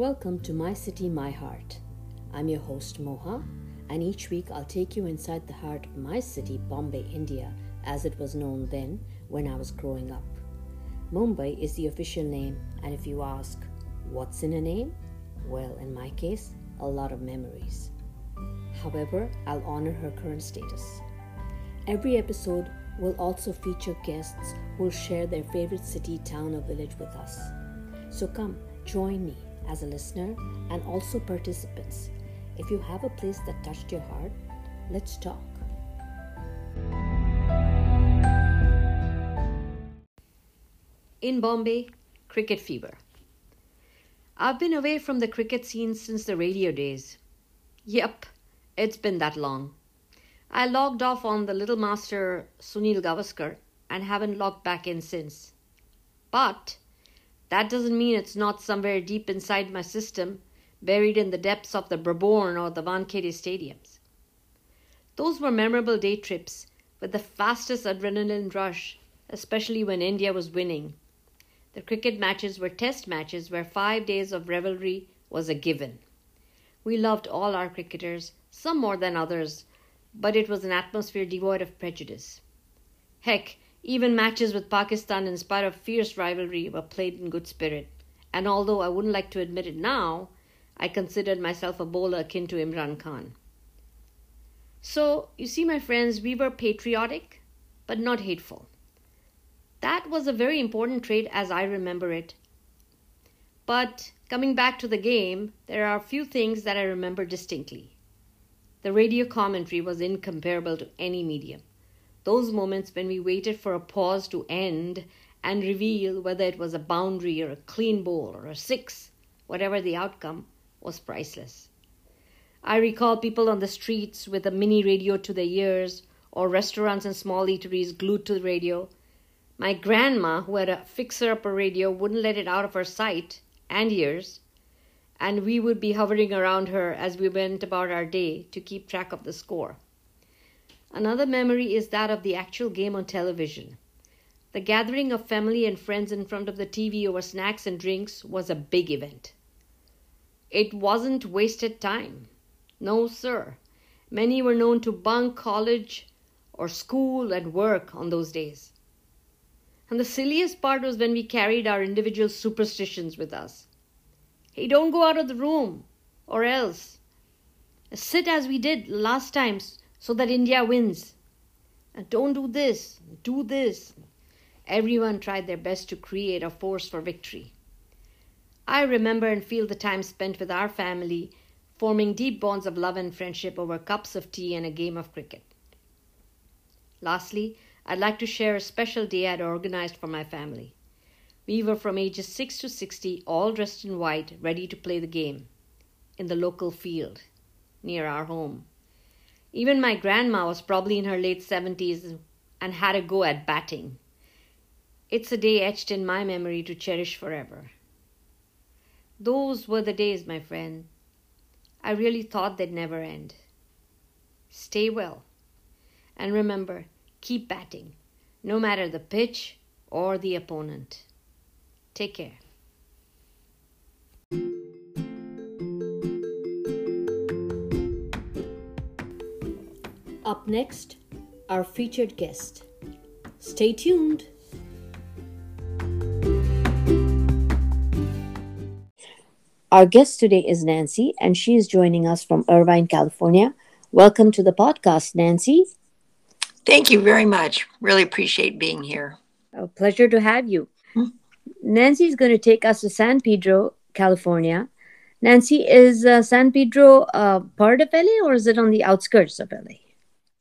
Welcome to My City, My Heart. I'm your host Moha, and each week I'll take you inside the heart of my city, Bombay, India, as it was known then when I was growing up. Mumbai is the official name, and if you ask, what's in a name? Well, in my case, a lot of memories. However, I'll honor her current status. Every episode will also feature guests who will share their favorite city, town, or village with us. So come, join me as a listener and also participants. If you have a place that touched your heart, let's talk. In Bombay, cricket fever. I've been away from the cricket scene since the radio days. Yep, it's been that long. I logged off on the little master Sunil Gavaskar and haven't logged back in since. But that doesn't mean it's not somewhere deep inside my system, buried in the depths of the Brabourne or the Wankhede stadiums. Those were memorable day trips with the fastest adrenaline rush, especially when India was winning. The cricket matches were test matches where five days of revelry was a given. We loved all our cricketers, some more than others, but it was an atmosphere devoid of prejudice. Heck, even matches with Pakistan, in spite of fierce rivalry, were played in good spirit. And although I wouldn't like to admit it now, I considered myself a bowler akin to Imran Khan. So, you see, my friends, we were patriotic, but not hateful. That was a very important trait as I remember it. But coming back to the game, there are a few things that I remember distinctly. The radio commentary was incomparable to any medium. Those moments when we waited for a pause to end and reveal whether it was a boundary or a clean bowl or a six, whatever the outcome, was priceless. I recall people on the streets with a mini radio to their ears or restaurants and small eateries glued to the radio. My grandma, who had a fixer upper radio, wouldn't let it out of her sight and ears, and we would be hovering around her as we went about our day to keep track of the score. Another memory is that of the actual game on television. The gathering of family and friends in front of the TV over snacks and drinks was a big event. It wasn't wasted time. No, sir. Many were known to bunk college or school and work on those days. And the silliest part was when we carried our individual superstitions with us. Hey, don't go out of the room, or else. Sit as we did last times so that India wins. And don't do this, do this. Everyone tried their best to create a force for victory. I remember and feel the time spent with our family, forming deep bonds of love and friendship over cups of tea and a game of cricket. Lastly, I'd like to share a special day I'd organized for my family. We were from ages 6 to 60, all dressed in white, ready to play the game in the local field near our home. Even my grandma was probably in her late 70s and had a go at batting. It's a day etched in my memory to cherish forever. Those were the days, my friend. I really thought they'd never end. Stay well. And remember, keep batting, no matter the pitch or the opponent. Take care. Up next, our featured guest. Stay tuned. Our guest today is Nancy, and she is joining us from Irvine, California. Welcome to the podcast, Nancy. Thank you very much. Really appreciate being here. A pleasure to have you. Mm-hmm. Nancy is going to take us to San Pedro, California. Nancy, is uh, San Pedro uh, part of LA or is it on the outskirts of LA?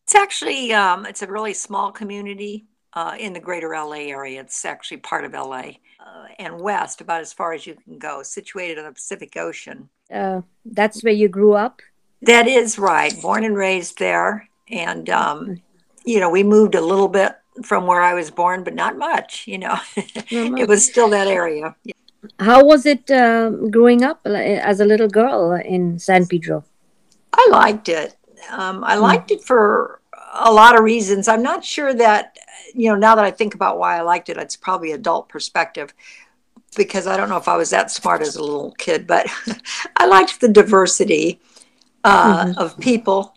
It's actually um, it's a really small community uh, in the greater LA area. It's actually part of LA uh, and west, about as far as you can go, situated on the Pacific Ocean. Uh, that's where you grew up. That is right. Born and raised there, and um, you know we moved a little bit from where I was born, but not much. You know, it was still that area. How was it uh, growing up as a little girl in San Pedro? I liked it. Um, I liked it for a lot of reasons. I'm not sure that, you know, now that I think about why I liked it, it's probably adult perspective. because I don't know if I was that smart as a little kid, but I liked the diversity uh, mm-hmm. of people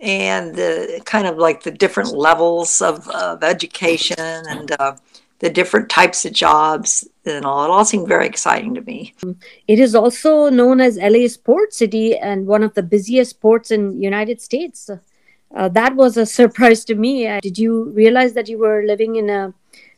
and the kind of like the different levels of, of education and uh, the different types of jobs and all. It all seemed very exciting to me. It is also known as LA Sports City and one of the busiest ports in United States. Uh, that was a surprise to me. Uh, did you realize that you were living in a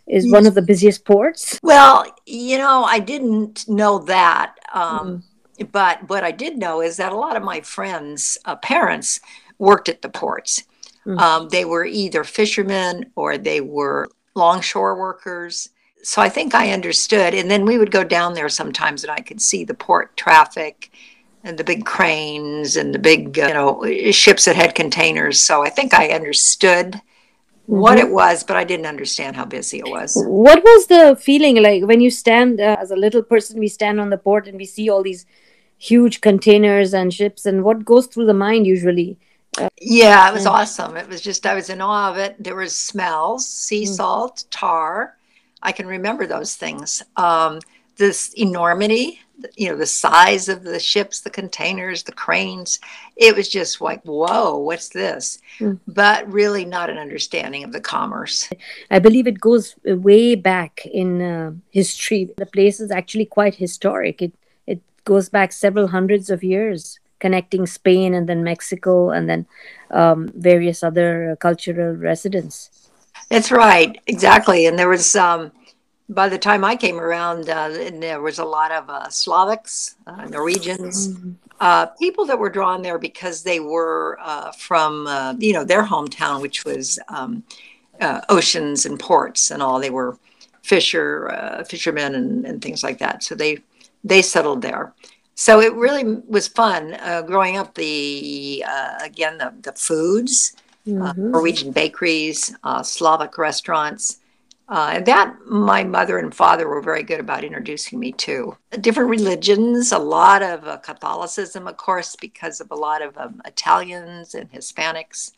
is one of the busiest ports? Well, you know, I didn't know that. Um, mm. But what I did know is that a lot of my friends' uh, parents worked at the ports. Mm. Um, they were either fishermen or they were longshore workers. So I think I understood. And then we would go down there sometimes and I could see the port traffic and the big cranes and the big, uh, you know, ships that had containers. So I think I understood mm-hmm. what it was, but I didn't understand how busy it was. What was the feeling like when you stand uh, as a little person? We stand on the port and we see all these huge containers and ships, and what goes through the mind usually? Uh, yeah, it was awesome. It was just I was in awe of it. There was smells, sea mm-hmm. salt, tar. I can remember those things. Um, this enormity you know the size of the ships the containers the cranes it was just like whoa what's this? Mm. but really not an understanding of the commerce. I believe it goes way back in uh, history. The place is actually quite historic. It it goes back several hundreds of years connecting spain and then mexico and then um, various other cultural residents. That's right. Exactly. And there was um, by the time I came around, uh, there was a lot of uh, Slavics, uh, Norwegians, mm-hmm. Uh, people that were drawn there because they were uh, from, uh, you know, their hometown, which was um, oceans and ports and all. They were fisher fishermen and, and, things like that. So they they settled there. So it really was fun growing up. The again the the foods, mm-hmm. Norwegian bakeries, Slavic restaurants. Uh, that my mother and father were very good about introducing me to. Different religions, a lot of uh, Catholicism, of course, because of a lot of um, Italians and Hispanics,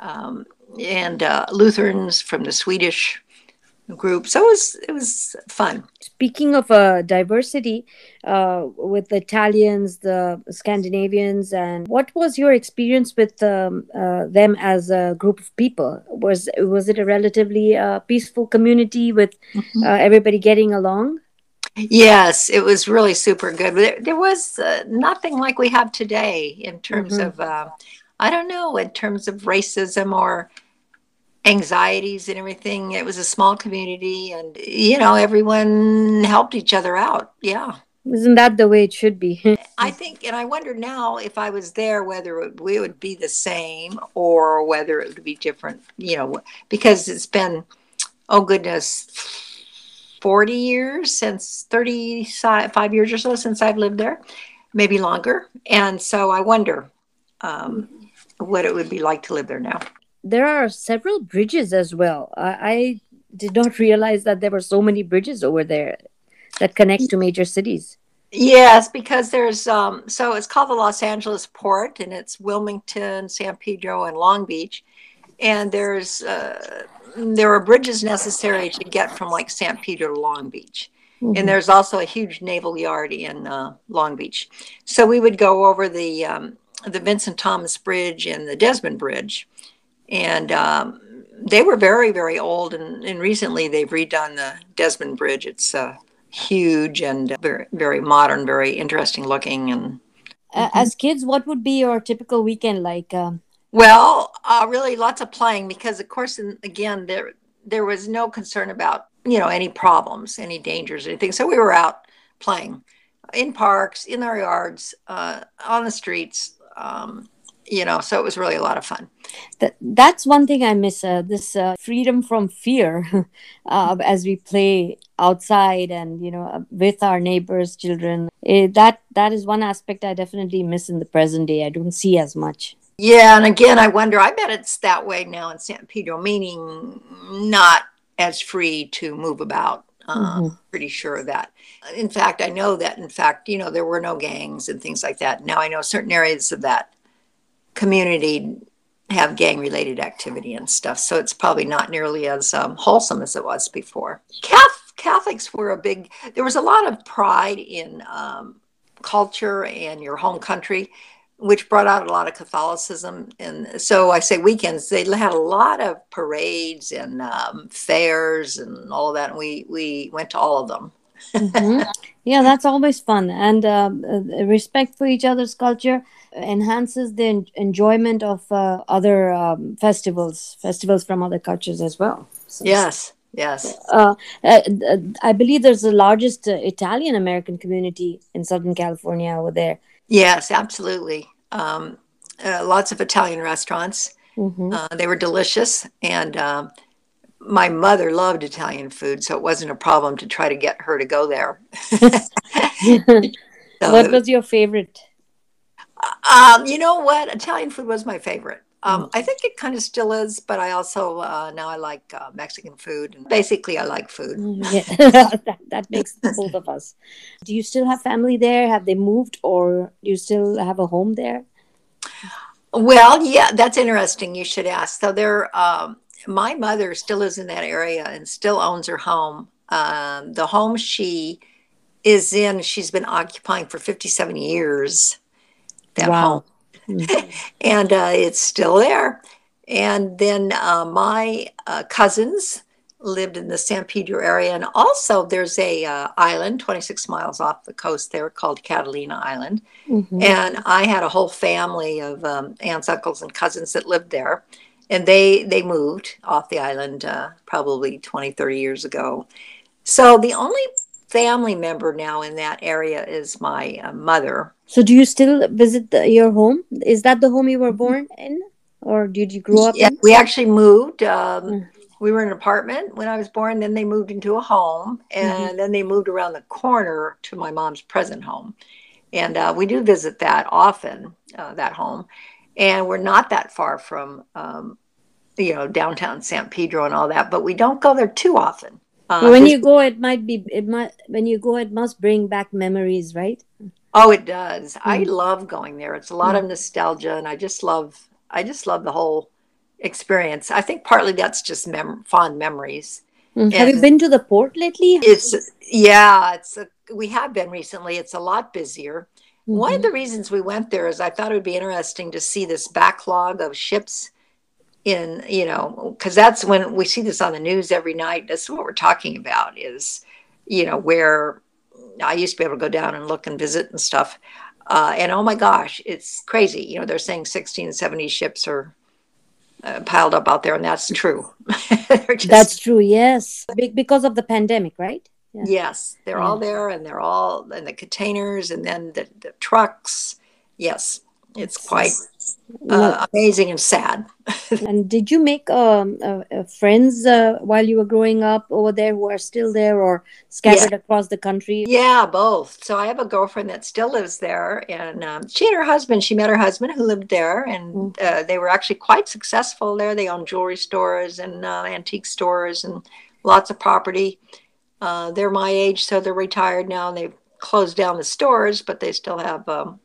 um, and uh, Lutherans from the Swedish group. So it was it was fun. Speaking of uh, diversity, uh, with the Italians, the Scandinavians, and what was your experience with um, uh, them as a group of people? Was was it a relatively uh, peaceful community with mm-hmm. Uh, everybody getting along? Yes, it was really super good. There, there was uh, nothing like we have today in terms mm-hmm. of, I don't know, in terms of racism or anxieties and everything. It was a small community, and you know, everyone helped each other out. Yeah. Isn't that the way it should be? I think, and I wonder now if I was there whether it, we would be the same or whether it would be different, you know, because it's been, oh goodness, 40 years since 35 years or so since I've lived there, maybe longer. And so I wonder um, what it would be like to live there now there are several bridges as well. I, I did not realize that there were so many bridges over there that connect to major cities. Yes, because there's um, so it's called the Los Angeles Port, and it's Wilmington, San Pedro, and Long Beach, and there's uh, there are bridges necessary to get from like San Pedro to Long Beach, mm-hmm. and there's also a huge naval yard in uh, Long Beach. So we would go over the um, the Vincent Thomas Bridge and the Desmond Bridge, and um, they were very very old and, and recently they've redone the desmond bridge. It's uh, huge and very very modern very interesting looking and uh, as kids what would be your typical weekend? Like um... well uh, really lots of playing because of course in, again there there was no concern about you know any problems any dangers anything. So we were out playing in parks in our yards uh, on the streets um, you know so it was really a lot of fun. That, that's one thing i miss uh, this uh, freedom from fear uh, as we play outside and you know uh, with our neighbors children. It, that that is one aspect i definitely miss in the present day. I don't see as much. Yeah and again i wonder i bet it's that way now in san pedro meaning not as free to move about. Uh, mm-hmm. pretty sure of that. In fact i know that in fact you know there were no gangs and things like that. Now i know certain areas of that community have gang related activity and stuff. So it's probably not nearly as um, wholesome as it was before. Catholic, Catholics were a big. There was a lot of pride in um, culture and your home country, which brought out a lot of Catholicism. And so I say weekends, they had a lot of parades and um, fairs and all of that. And we we went to all of them. mm-hmm. Yeah, that's always fun. And uh, respect for each other's culture enhances the en- enjoyment of uh, other um, festivals, festivals from other cultures as well. So, yes, yes. Uh, uh, I believe there's the largest uh, Italian American community in Southern California over there. Yes, absolutely. Um, uh, lots of Italian restaurants. Mm-hmm. they were delicious. And um, my mother loved Italian food, so it wasn't a problem to try to get her to go there. so, what was your favorite? Um, you know what? Italian food was my favorite. Um, mm. I think it kind of still is, but I also uh, now I like uh, Mexican food. And basically, I like food. Mm, yeah. that, that makes both of us. Do you still have family there? Have they moved, or do you still have a home there? Well, yeah, that's interesting. You should ask. So there, um, my mother still lives in that area and still owns her home. Um, the home she is in, she's been occupying for 57 years. That wow. home. Mm-hmm. and uh, it's still there. And then uh, my uh, cousins lived in the San Pedro area, and also there's a uh, island 26 miles off the coast there called Catalina Island. Mm-hmm. And I had a whole family of um, aunts, uncles, and cousins that lived there and they they moved off the island uh, probably 20 30 years ago. So the only family member now in that area is my uh, mother. So do you still visit the, your home? Is that the home you were born in? Or did you grow up yeah, in? we actually moved um, mm. we were in an apartment when i was born then they moved into a home and mm-hmm. then they moved around the corner to my mom's present home. And uh, we do visit that often uh, that home and we're not that far from um, you know downtown San Pedro and all that, but we don't go there too often. Uh, when you go, it might be it might when you go, it must bring back memories, right? Oh, it does. Mm. I love going there. It's a lot mm. of nostalgia, and I just love I just love the whole experience. I think partly that's just mem- fond memories. Mm. Have you been to the port lately? It's yeah, it's a, we have been recently. It's a lot busier. Mm-hmm. One of mm-hmm. the reasons we went there is I thought it would be interesting to see this backlog of ships in, you know, because that's when we see this on the news every night. That's what we're talking about is, you know, where I used to be able to go down and look and visit and stuff. Uh, and oh my gosh, it's crazy. You know, they're saying 16, 70 ships are uh, piled up out there, and that's true. just, that's true, yes. because of the pandemic, right? Yeah. Yes, they're yeah. all there, and they're all in the containers, and then the, the trucks. Yes, it's quite uh, amazing and sad. and did you make um, uh, uh, friends uh, while you were growing up over there who are still there or scattered yeah. across the country? Yeah, both. So I have a girlfriend that still lives there, and um, she and her husband. She met her husband who lived there, and mm. they were actually quite successful there. They own jewelry stores and uh, antique stores and lots of property uh, they're my age, so they're retired now. And they've closed down the stores, but they still have um,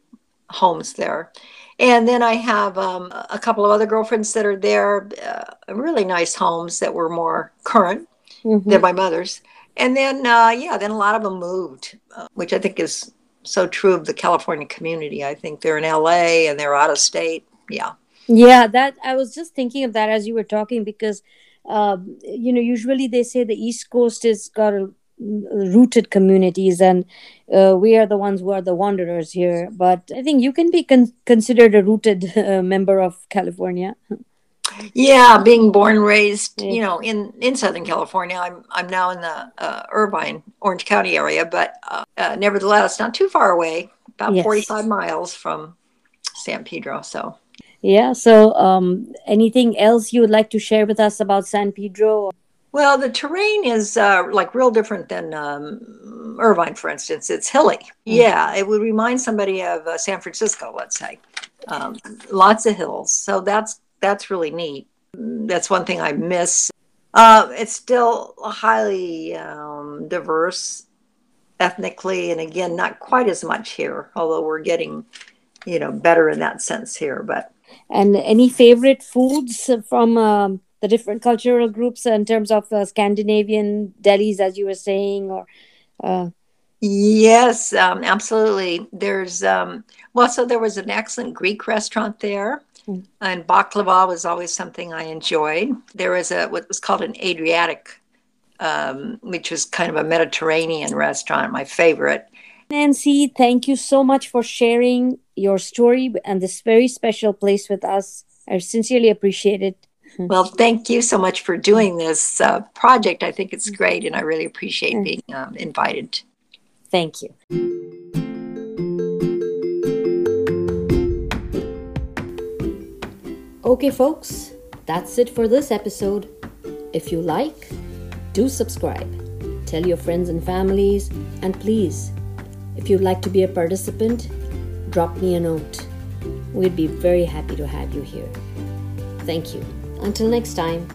homes there. And then I have um, a couple of other girlfriends that are there, uh, really nice homes that were more current mm-hmm. than my mother's. And then, uh, yeah, then a lot of them moved, uh, which I think is so true of the California community. I think they're in LA and they're out of state. Yeah. Yeah, that I was just thinking of that as you were talking because um, you know, usually they say the East Coast has got a, rooted communities, and uh, we are the ones who are the wanderers here. But I think you can be con- considered a rooted uh, member of California. Yeah, being born raised, you know, in in Southern California. I'm I'm now in the uh, Irvine, Orange County area, but uh, uh, nevertheless, not too far away, about yes. 45 miles from San Pedro. So yeah. So, um, anything else you would like to share with us about San Pedro? Well, the terrain is uh, like real different than um, Irvine, for instance. It's hilly. Mm. Yeah, it would remind somebody of uh, San Francisco, let's say. Um, lots of hills. So that's that's really neat. That's one thing I miss. Uh, it's still highly um, diverse ethnically, and again, not quite as much here. Although we're getting, you know, better in that sense here. But and any favorite foods from um, the different cultural groups in terms of uh, Scandinavian delis, as you were saying, or uh, Yes, um, absolutely. There's um, well, so there was an excellent Greek restaurant there, mm. and baklava was always something I enjoyed. There was a what was called an Adriatic, um, which was kind of a Mediterranean restaurant, my favorite. Nancy, thank you so much for sharing your story and this very special place with us. I sincerely appreciate it. Well, thank you so much for doing this uh, project. I think it's great, and I really appreciate mm. being um, invited. Thank you. Okay, folks, that's it for this episode. If you like, do subscribe. Tell your friends and families, and please, if you'd like to be a participant, drop me a note. We'd be very happy to have you here. Thank you. Until next time.